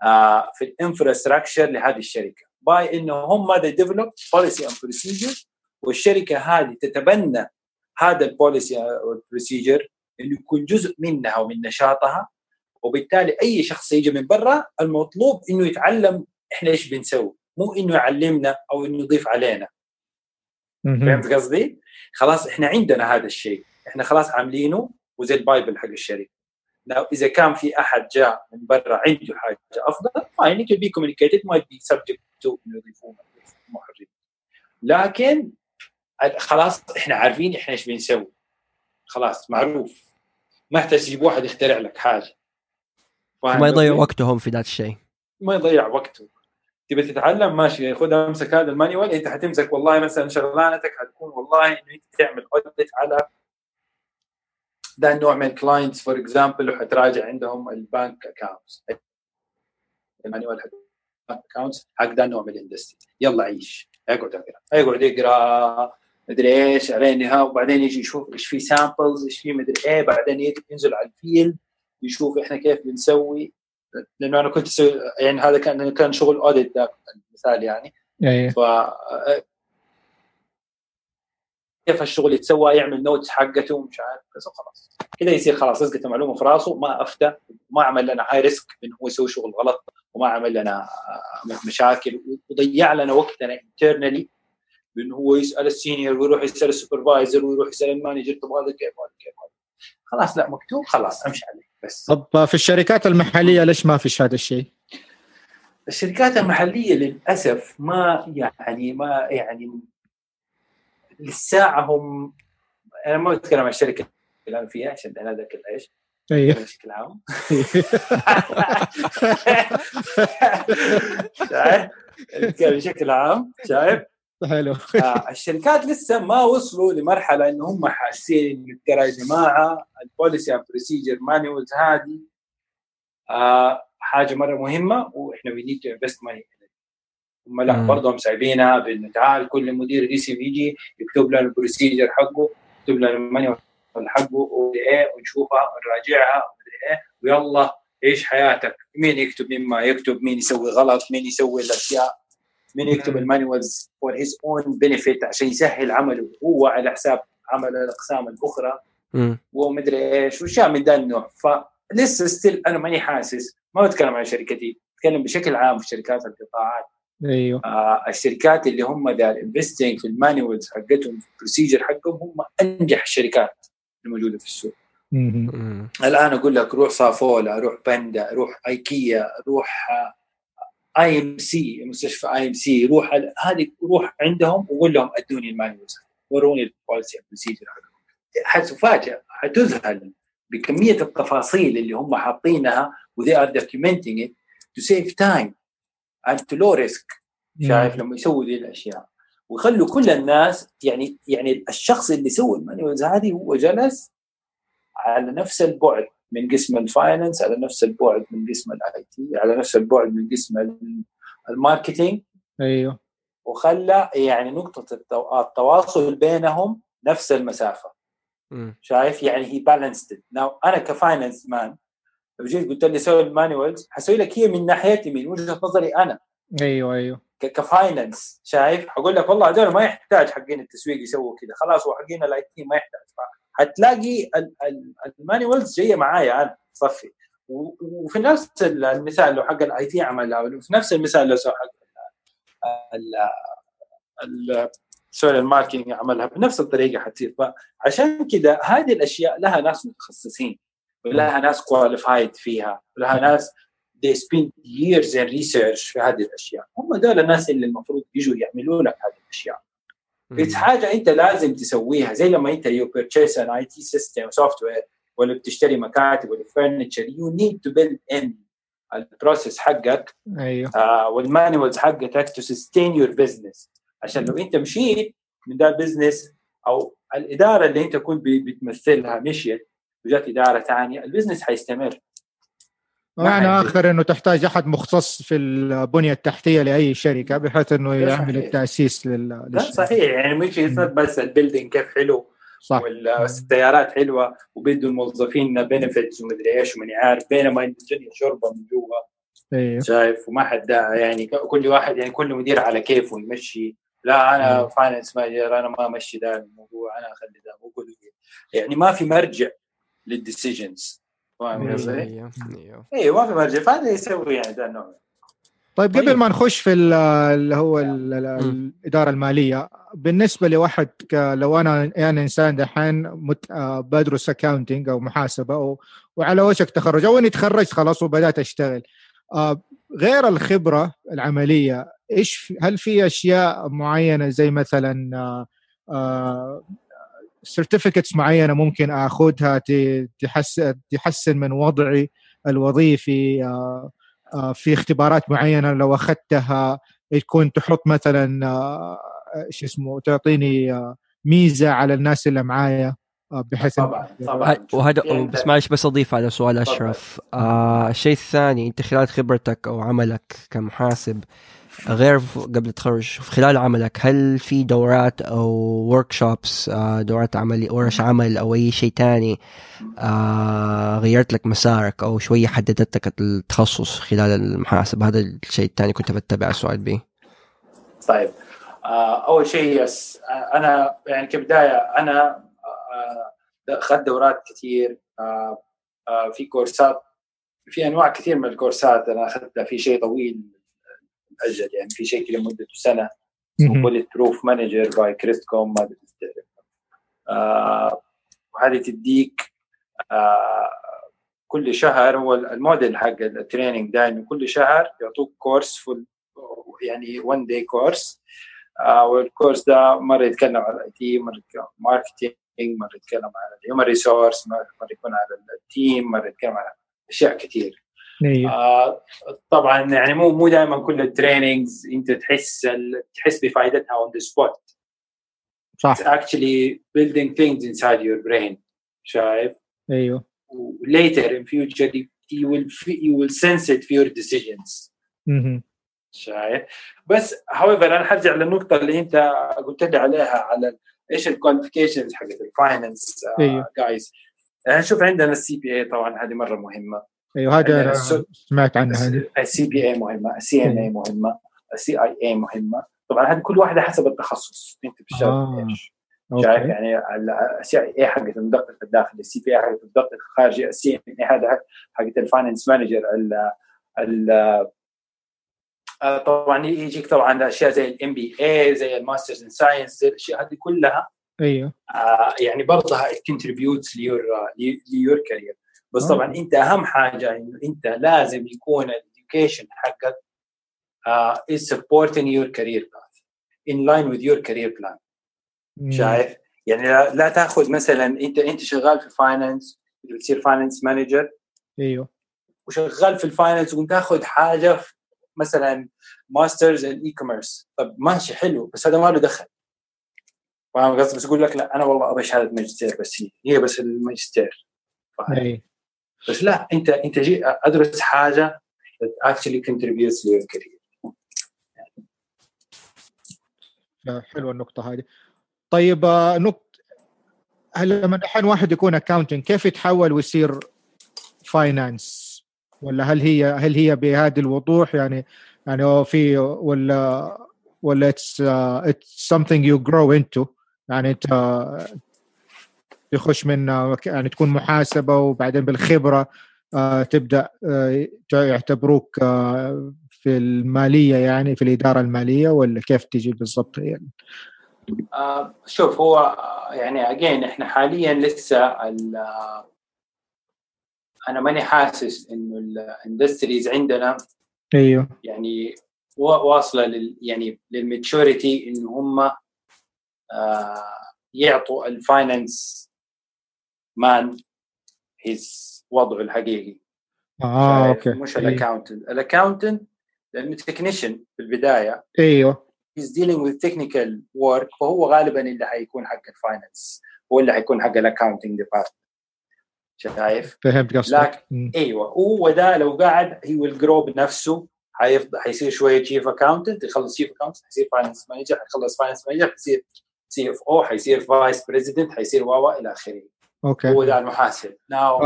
uh, في ال infrastructure لهذه الشركة. by انه هم they develop policy and procedure والشركة هذه تتبنى هذا ال policy وال procedure انه يكون جزء منها ومن نشاطها. وبالتالي أي شخص يجي من برا المطلوب إنه يتعلم إحنا إيش بنسوي. مو إنه يعلمنا أو إنه يضيف علينا. فهمت قصدي؟ خلاص إحنا عندنا هذا الشيء. إحنا خلاص عاملينه وزي ال bible حق الشركة. لو إذا كان في أحد جاء من برا عنده حاجة أفضل fine it will be communicated. Might be subject to إنه يضيفون لكن خلاص إحنا عارفين إحنا إيش بنسوي. خلاص معروف. ما يحتاج تجيب واحد يخترع لك حاجة. ما يضيع وقتهم في ذات الشيء. ما يضيع وقته. تبي تتعلم؟ ماشي. خذ امسك هذا ال manual. انت حتمسك والله مثلا شغلانتك حتكون والله إنه أنت تعمل audit على ده النوع من ال clients for example وحتراجع عندهم ال bank accounts ال manual حق accounts حق ده النوع من ال industry يلا عيش. اقعد اقرأ. اقعد اقرأ. مدري إيش. علينا وبعدين يجي يشوف إيش في samples إيش في مدري إيه. بعدين ينزل على ال field يشوف إحنا كيف بنسوي. لأنه أنا كنت أسوي يعني هذا كان كان شغل audit ذاك المثال يعني. أيه. ف كيف الشغل يتسوى يعمل notes حقته مش عارف بس خلاص. كذا يصير خلاص لقيت المعلومه في راسه ما أفتى ما عمل لنا high risk انه هو يسوي شغل غلط وما عمل لنا مشاكل وضيع لنا وقتنا internally بانه هو يسأل ال senior ويروح يسأل ال supervisor ويروح يسأل ال manager طب هذا كيف هذا كيف خلاص لا مكتوب خلاص أمشي عليه. بس. طب في الشركات المحلية ليش ما فيش هذا الشيء؟ الشركات المحلية للأسف ما يعني ما يعني للساعة هم أنا ما بتكلم عن الشركة اللي أنا فيها عشان أنا ذاك إيش أيوه بشكل عام. شايف؟ بشكل عام شايف؟ حلو. آه الشركات لسه ما وصلوا لمرحلة انه هم حاسين ترى يا جماعة ال policy and procedure manuals هذه آه حاجة مرة مهمة وإحنا we need to invest money هم لا برضهم سايبينها بانه تعال كل مدير قسم يجي يكتب لنا ال procedure حقه يكتب لنا ال manual حقه وايه ونشوفها ونراجعها إيه ويلا عيش حياتك؟ مين يكتب مين ما يكتب مين يسوي غلط مين يسوي الأشياء؟ مين يكتب ال manuals for his own benefit عشان يسهل عمله هو على حساب عمل الأقسام الأخرى. ومدري إيش واشياء من ذا النوع. فلسه still أنا ماني حاسس ما بتكلم عن شركتي بتكلم بشكل عام في شركات القطاعات. أيوه. آه الشركات اللي هم the investing في ال manuals حقتهم في ال procedure حقهم هم أنجح الشركات الموجودة في السوق. الآن أقول لك روح صافولا روح باندا روح أيكيا روح آي إم سي مستشفى آي إم سي روح هذه روح عندهم وقول لهم أدوني ال manuals وروني ال policy procedure حتفاجئ حتذهل بكمية التفاصيل اللي هم حاطينها و they are documenting it to save time and to low risk. شايف لما يسووا ذي الأشياء. ويخلوا كل الناس يعني يعني الشخص اللي سوى ال manuals هذه هو جلس على نفس البعد. من قسم ال finance على نفس البعد من قسم ال IT على نفس البعد من قسم ال marketing أيوه. وخلى يعني نقطة التواصل بينهم نفس المسافة. م. شايف؟ يعني هي balanced now أنا ك finance man لو جيت قلت لي سوي ال manuals حسوي لك هي من ناحيتي من وجهة نظري أنا. أيوه أيوه. ك finance شايف؟ حقول لك والله هذول ما يحتاج حقين التسويق يسووا كذا خلاص وحقين ال IT ما يحتاج. حتلاقي ال manuals جاية معايا أنا صفي. وفي نفس المثال لو حق ال IT عملها وفي نفس المثال لو حق sorry ال marketing عملها بنفس الطريقة حتصير. فعشان كذا هذه الأشياء لها ناس متخصصين ولها ناس qualified فيها ولها ناس they spend years in research في هذه الأشياء. هم دول الناس اللي المفروض يجوا يعملوا لك هذه الأشياء. في حاجة أنت لازم تسويها زي لما أنت you purchase an IT system software ولا بتشتري مكاتب ولا furniture you need to build in ال process حقك أيوه. آه وال manuals حقتك to sustain your business عشان لو أنت مشيت من ده ال business أو الإدارة اللي أنت كنت بتمثلها مشيت وجات إدارة ثانية ال business حيستمر. معنى اخر إنه تحتاج أحد مختص في البنية التحتية لأي شركة بحيث إنه يعمل التأسيس لل صحيح. يعني مش بس ال building كيف حلو صح. والسيارات حلوة وبيدوا الموظفين benefits ومدري إيش وماني عارف بينما الدنيا شربة من جوا. أيوه. شايف؟ وما حد يعني كل واحد يعني كل مدير على كيفه يمشي لا أنا finance manager أنا ما أمشي ذا الموضوع أنا أخلي ذا مو يعني ما في مرجع لل decisions فاهم قصدي؟ أيوه أيوه ما في مرجع فهذا يسوي يعني ذا النوع طيب قبل. ما نخش في اللي هو الإدارة المالية بالنسبة لواحد لو أنا يعني إنسان دحين آه، بدرس accounting أو محاسبة وعلى وشك تخرج أو اني تخرجت خلاص وبدأت أشتغل. آه، غير الخبرة العملية إيش هل في أشياء معينة زي مثلا certificates آه، معينة ممكن أخذها تحسن تحسن من وضعي الوظيفي في اختبارات معينة لو أخذتها تكون تحط مثلا شو اسمه تعطيني آه، ميزة على الناس اللي معايا آه، بحيث طبعا طبعا. وهذا بس معلش بس أضيف على سؤال أشرف. آه الشيء الثاني أنت خلال خبرتك أو عملك كمحاسب غير قبل التخرج خلال عملك هل في دورات أو شوبس آه، دورات عمل ورش عمل أو أي شيء ثاني غيرت لك مسارك أو شوية حددت لك التخصص خلال المحاسب هذا الشيء الثاني كنت بتبع السؤال به طيب. آه، أول شيء يس أنا يعني كبداية أنا آه، أخذت دورات كثير آه، في كورسات في أنواع كثير من الكورسات أنا أخذتها في شيء طويل أجل يعني في شيء مدته سنة بوليت بروف مانجر باي كريست كوم ما وهذه تديك كل شهر هو الموديل حق التريننج ده انه كل شهر يعطوك كورس فل يعني 1 day course آه، وال course ده مرة يتكلم على ال IT مرة يتكلم marketing مرة يتكلم على ال human resource مرة يكون على ال team مرة يتكلم على أشياء كثير. آه طبعا يعني مو مو دائما كل ال trainings أنت تحس تحس بفائدتها on the spot صح. It's actually building things inside your brain. شايف؟ أيوه. Later in future you will you will sense it for your decisions. شايف؟ بس however أنا حرجع للنقطة اللي أنت قلت لي عليها على إيش ال qualifications حقت ال finance guys يعني شوف عندنا ال CPA طبعا هذه مرة مهمة. أيوه هذا سمعت عنها ال CPA مهمة ال CMA مهمة ال CIA مهمة. طبعا هذه كل واحدة حسب التخصص. أنت بتشتغل آه. إيش؟ شايف يعني ال CIA حقت المدقق الداخلي ال CPA حقت المدقق الخارجي ال CMA هذا حقت ال finance manager ال آه، طبعا يجيك طبعا أشياء زي ال MBA زي ال masters in science زي الأشياء هذه كلها. أيوه. آه يعني برضها contributes ل your ل your career بس طبعا آه. أنت أهم حاجة إنه أنت لازم يكون ال education حقك uh, is supporting your career path in line with your career plan. شايف؟ يعني لا, لا تأخذ مثلا انت أنت شغال في finance بتصير finance manager أيوه. وشغال في ال finance وتاخذ حاجة مثلا masters in e-commerce طب ماشي حلو بس هذا ما له دخل. فاهم قصدي؟ بس أقول لك لا أنا والله أبغى شهادة ماجستير بس هي هي بس الماجستير. أي. بس لا انت انت جي ادرس حاجة contributes to your career. حلوة النقطة هذه. طيب آه، نقطة هل لما الحين واحد يكون accounting كيف يتحول ويصير finance ولا هل هي هل هي بهذا الوضوح؟ يعني يعني في ولا ولا it's it's something you grow into. يعني أنت يخش من يعني تكون محاسبة وبعدين بالخبرة آه، تبدأ آه، يعتبروك آه، في المالية يعني في الإدارة المالية ولا كيف تجي بالضبط يعني؟ شوف هو يعني again إحنا حاليا لسه أنا ماني حاسس إنه ال industries عندنا. أيوه. يعني واصلة لل يعني لل maturity انه هم يعطوا ال finance man his وضعه الحقيقي. آه okay. مش ال accountant ال accountant لأنه technician في البداية. أيوه. He's dealing with technical work. فهو غالبا اللي حيكون حق ال finance هو اللي حيكون حق ال accounting department شايف؟ فهمت قصدك. أيوه هو ده لو قاعد he will grow بنفسه. حيفضل حيصير شوية chief accountant يخلص chief accountant حيصير finance manager حيخلص finance manager حيصير CFO حيصير vice president حيصير واوا إلى آخره. okay. هو ده المحاسب.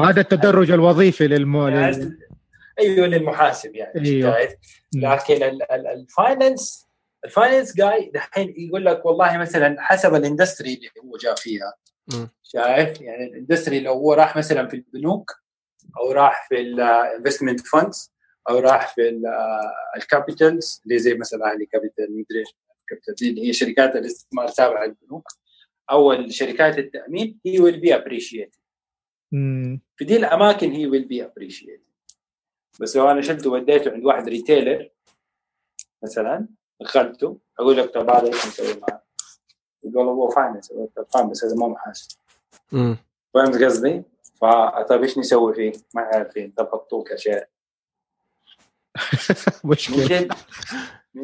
هذا التدرج الوظيفي للمو يعني أيوه للمحاسب يعني أيوه. لكن ال finance ال finance جاي دحين يقول لك والله مثلا حسب ال industry اللي هو جاء فيها شايف؟ يعني ال industry لو هو راح مثلا في البنوك أو راح في ال investment funds أو راح في ال capitals اللي زي مثلا أهلي كابيتال مدري capital اللي هي شركات الاستثمار تابعة للبنوك. أو شركات التأمين he will be appreciated في دي الأماكن he will be appreciated بس لو أنا شلته وديته عند واحد retailer مثلا دخلته أقول لك طب هذا إيش نسوي معاه؟ يقول هو finance فاهم بس هذا مو محاسب. فهمت قصدي؟ فطيب إيش نسوي فيه؟ ما عارفين طب حطوه كشيء. مشكلة.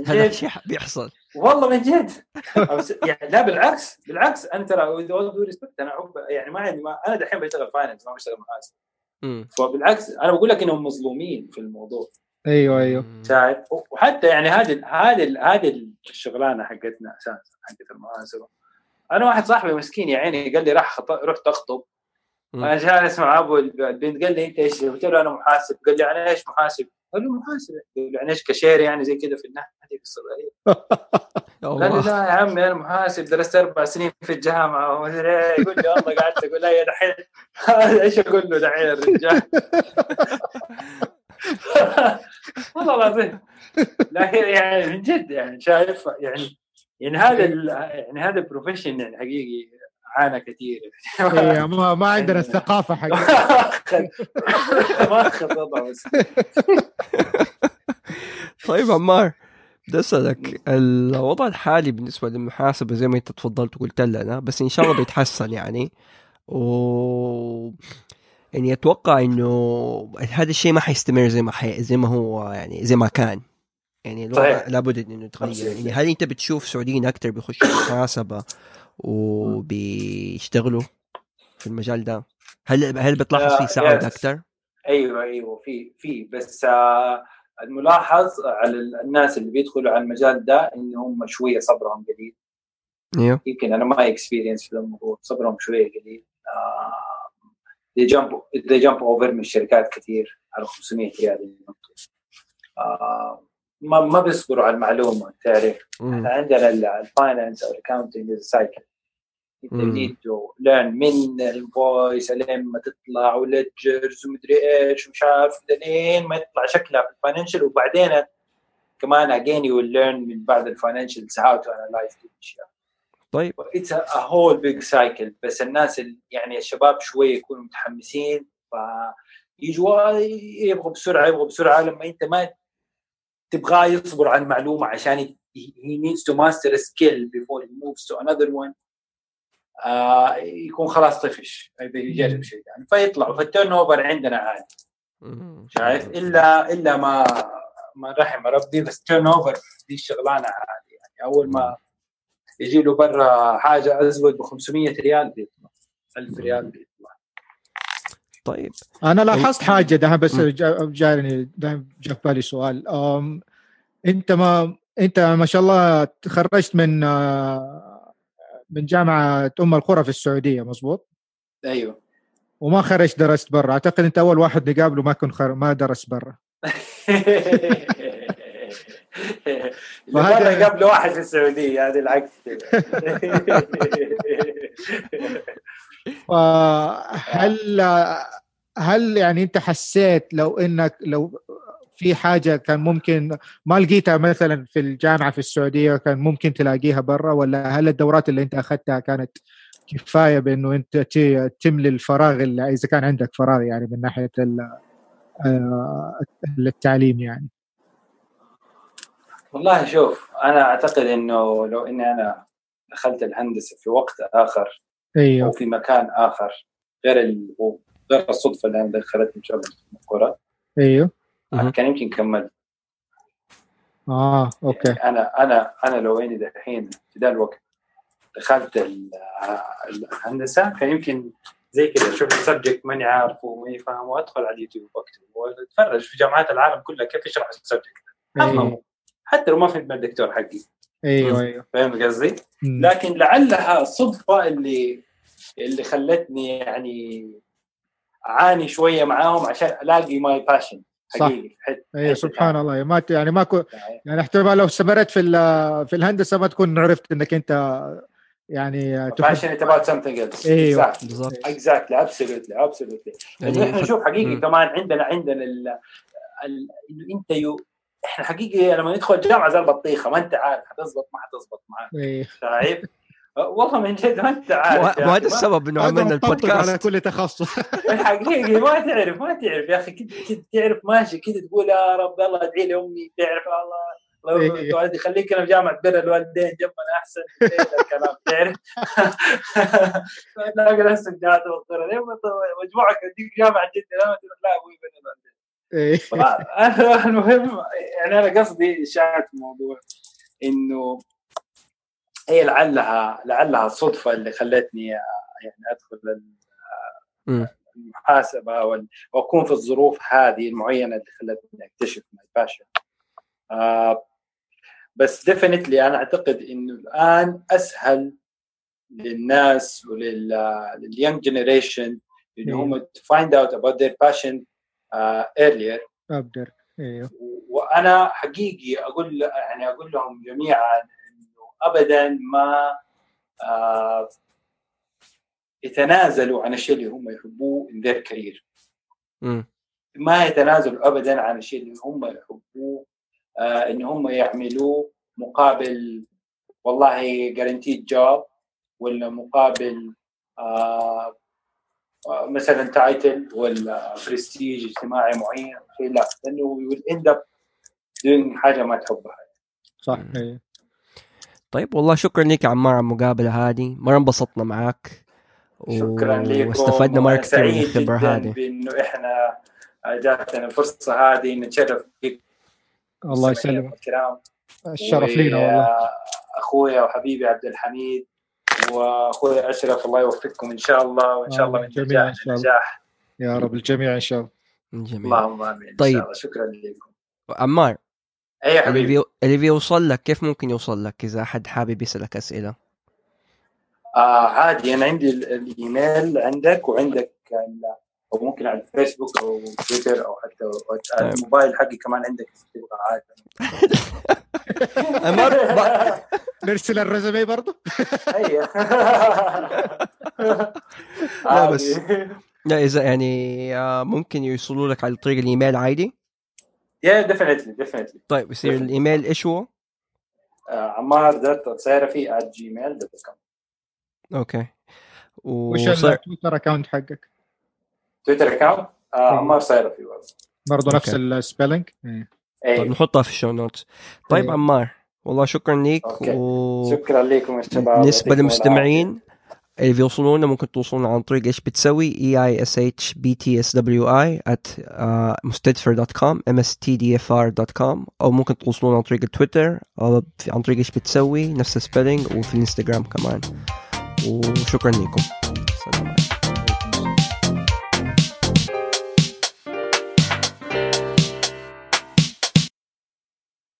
هذا الشيء بيحصل والله من جد. يعني لا بالعكس بالعكس أنا ترى أنا يعني ما عندي ما أنا دحين بشتغل فاينانس ما بشتغل محاسب فبالعكس أنا بقول لك إنهم مظلومين في الموضوع. أيوه أيوه. شايف؟ وحتى يعني هذه هذه هذه الشغلانة حقتنا أساسا حقت المحاسبه أنا واحد صاحبي مسكين يا عيني قال لي راح رحت اخطب أنا جالس مع أبو البنت قال لي أنت إيش؟ قلت له أنا محاسب. قال لي أنا إيش محاسب؟ قال له محاسب يعني إيش كشير يعني زي كذا في الناحيه في الصغيريه قال لا يا عمي أنا محاسب درست أربع سنين في الجامعة. ومدري إيه يقول لي والله قعدت أقول لا يا دحين إيش أقول له دحين الرجال؟ والله العظيم. لكن يعني من جد يعني شايف يعني يعني هذا يعني هذا ال profession يعني حقيقي. عانى كثير. إيه، ما ما عندنا الثقافة حق ما أخذ بس طيب عمار بدي أسألك الوضع الحالي بالنسبة للمحاسبة زي ما أنت تفضلت وقلت لنا بس إن شاء الله بيتحسن يعني. و يعني أتوقع إنه هذا الشيء ما حيستمر زي ما حي... زي ما هو يعني زي ما كان. يعني لابد إنه يتغير. يعني هل أنت بتشوف سعوديين أكثر بيخشوا المحاسبة وبيشتغلوا في المجال ده. هل هل بتلاحظ في سعود أكثر؟ أيوه أيوه في في. بس آه الملاحظ على الناس اللي بيدخلوا على المجال ده إن هم شوية صبرهم قليل. أيوه يمكن أنا ما اكسبيرينس في الموضوع صبرهم شوية قليل. they jump they jump over من الشركات كثير على 500 ريال آه ما ما بيصبروا على المعلومة تعرف؟ إحنا عندنا ال finance أو ال accounting cycle انت to learn من ال invoice لين ما تطلع و ledgers ومدري إيش ومش عارف لين ما يطلع شكلها في ال financial وبعدين كمان again you learn من بعد ال financial how to analyze الاشياء طيب. it's a whole big cycle بس الناس يعني الشباب شوية يكونوا متحمسين. ف يجوا يبغوا بسرعة يبغوا بسرعة لما أنت ما تبغاه يصبر على المعلومة عشان he needs to master a skill before he moves to another one. آه يكون خلاص طفش. يجرب شيء يعني. فيطلعوا فال turnover عندنا عالي شايف؟ إلا إلا ما ما رحم ربي بس turnover دي الشغلانة عاليه يعني. أول ما يجي له برا حاجة أزود ب 500 ريال بيطلع. 1000 ريال بيطلع. طيب. أنا لاحظت حاجة ده بس جاني جاء في بالي سؤال. أنت ما أنت ما شاء الله تخرجت من من جامعة أم القرى في السعودية مزبوط؟ أيوه. وما خرجت درست برا. أعتقد أنت أول واحد نقابله ما كنت خر... ما درس برا. مرة قبل واحد في السعودية هذه العكس. هل هل يعني أنت حسيت لو إنك لو في حاجة كان ممكن ما لقيتها مثلا في الجامعة في السعودية كان ممكن تلاقيها برا ولا هل الدورات اللي أنت أخذتها كانت كفاية بأنه أنت تملي الفراغ اللي إذا كان عندك فراغ يعني من ناحية آه، التعليم يعني؟ والله شوف أنا أعتقد إنه لو إني أنا دخلت الهندسة في وقت آخر أيوه. وفي مكان آخر غير ال... غير الصدفة اللي أنا دخلتني شغل الكره أيوه. كان يمكن كملت آه أوكي. يعني أنا أنا أنا لو أني دحين في ذا الوقت دخلت الهندسة كان يمكن زي كذا أشوف ال subject ماني عارفه وماني فاهم وأدخل على اليوتيوب وأكتب وأتفرج في جامعات العالم كلها كيف يشرح ال subject. أيوه. حتى لو ما فهمت من الدكتور حقي. أيوه أيوه. فاهم قصدي؟ لكن لعلها الصدفه اللي اللي خلتني يعني أعاني شوية معاهم عشان ألاقي my passion حقيقي اي سبحان الله. ما يعني ما كو يعني احتمال لو استمرت في في الهندسة ما تكون عرفت إنك أنت يعني passionate about something else. أيوه. بالضبط. Exactly. Absolutely. Absolutely. يعني إحنا نشوف حقيقي م. كمان عندنا عندنا ال إنه أنت يو إحنا حقيقي لما ندخل الجامعة زي البطيخة ما أنت عارف حتزبط ما حتزبط معك شايف؟ والله من جد ما أنت عارف وهذا السبب إنه عملنا البودكاست. على كل تخصص. حقيقي ما تعرف ما تعرف يا أخي كذا تعرف ماشي كذا تقول يا رب الله ادعي لي أمي تعرف الله الله إيه. خليك أنا في جامعة بر الوالدين جنبنا أحسن الكلام تعرف؟ تلاقي نفسك جامعة مجموعك تديك جامعة جدة لا لا أبوي بر الوالدين. إيه. المهم يعني أنا قصدي شاهد الموضوع إنه هي لعلها لعلها الصدفه اللي خلتني يعني أدخل المحاسبة وأكون في الظروف هذه المعينة اللي خلتني أكتشف my passion آه بس definitely أنا أعتقد إنه الآن أسهل للناس ولل young generation ان هم to find out about their passion earlier أبدر. أيوه. وأنا حقيقي أقول يعني أقول لهم جميعا ابدا ما آه يتنازلوا عن الشيء اللي هم يحبوه in their career. ما يتنازلوا ابدا عن الشيء اللي هم يحبوه آه إن هم يعملوه مقابل والله guaranteed job ولا مقابل آه مثلا title ولا برستيج اجتماعي معين شيء لا. لأنه end up doing حاجة ما تحبها. صح. طيب والله شكرا لك عمار على المقابلة هذه. مرة انبسطنا معك شكرا لكم. واستفدنا مرة كثير من الخبرة هذه. بأنه إحنا جاتنا الفرصة هذه نتشرف بك الله يسلمك. الشرف لينا والله. أخويا وحبيبي عبد الحميد وأخويا أشرف الله يوفقكم إن شاء الله وإن شاء الله من نجاح نجاح يا رب الجميع إن شاء الله. الجميع اللهم آمين طيب. إن شاء الله. شكرا لكم. عمار اي يا حبيبي؟ اللي بيوصل لك كيف ممكن يوصل لك إذا حد حابب يسألك أسئلة؟ آه عادي أنا عندي الإيميل عندك وعندك أو ممكن على الفيسبوك أو تويتر أو حتى طيب. الموبايل حقي كمان عندك تبغى عادي. نرسل ال resume برضه أيوه. لا بس. لا إذا يعني آه، ممكن يوصلوا لك على طريق الإيميل عادي؟ yeah definitely definitely طيب يصير الإيميل إيش هو؟ عمار dot صيرفي at gmail dot com أوكي. وش التويتر account حقك؟ تويتر account آه عمار صيرفي برضه. نفس ال spelling؟ إيه. طيب نحطها في ال show notes طيب. عمار والله شكرا لك و... شكرا لكم يا شباب. بالنسبة للمستمعين اللي بيوصلونا ممكن توصلونا عن طريق إيش بتسوي؟ E I S H B T S W I at mstdfr dot com M S T D F R dot com أو ممكن توصلونا عن طريق التويتر أو عن طريق إيش بتسوي؟ نفس السبيلنج وفي الإنستغرام كمان. وشكرا لكم. السلام عليكم.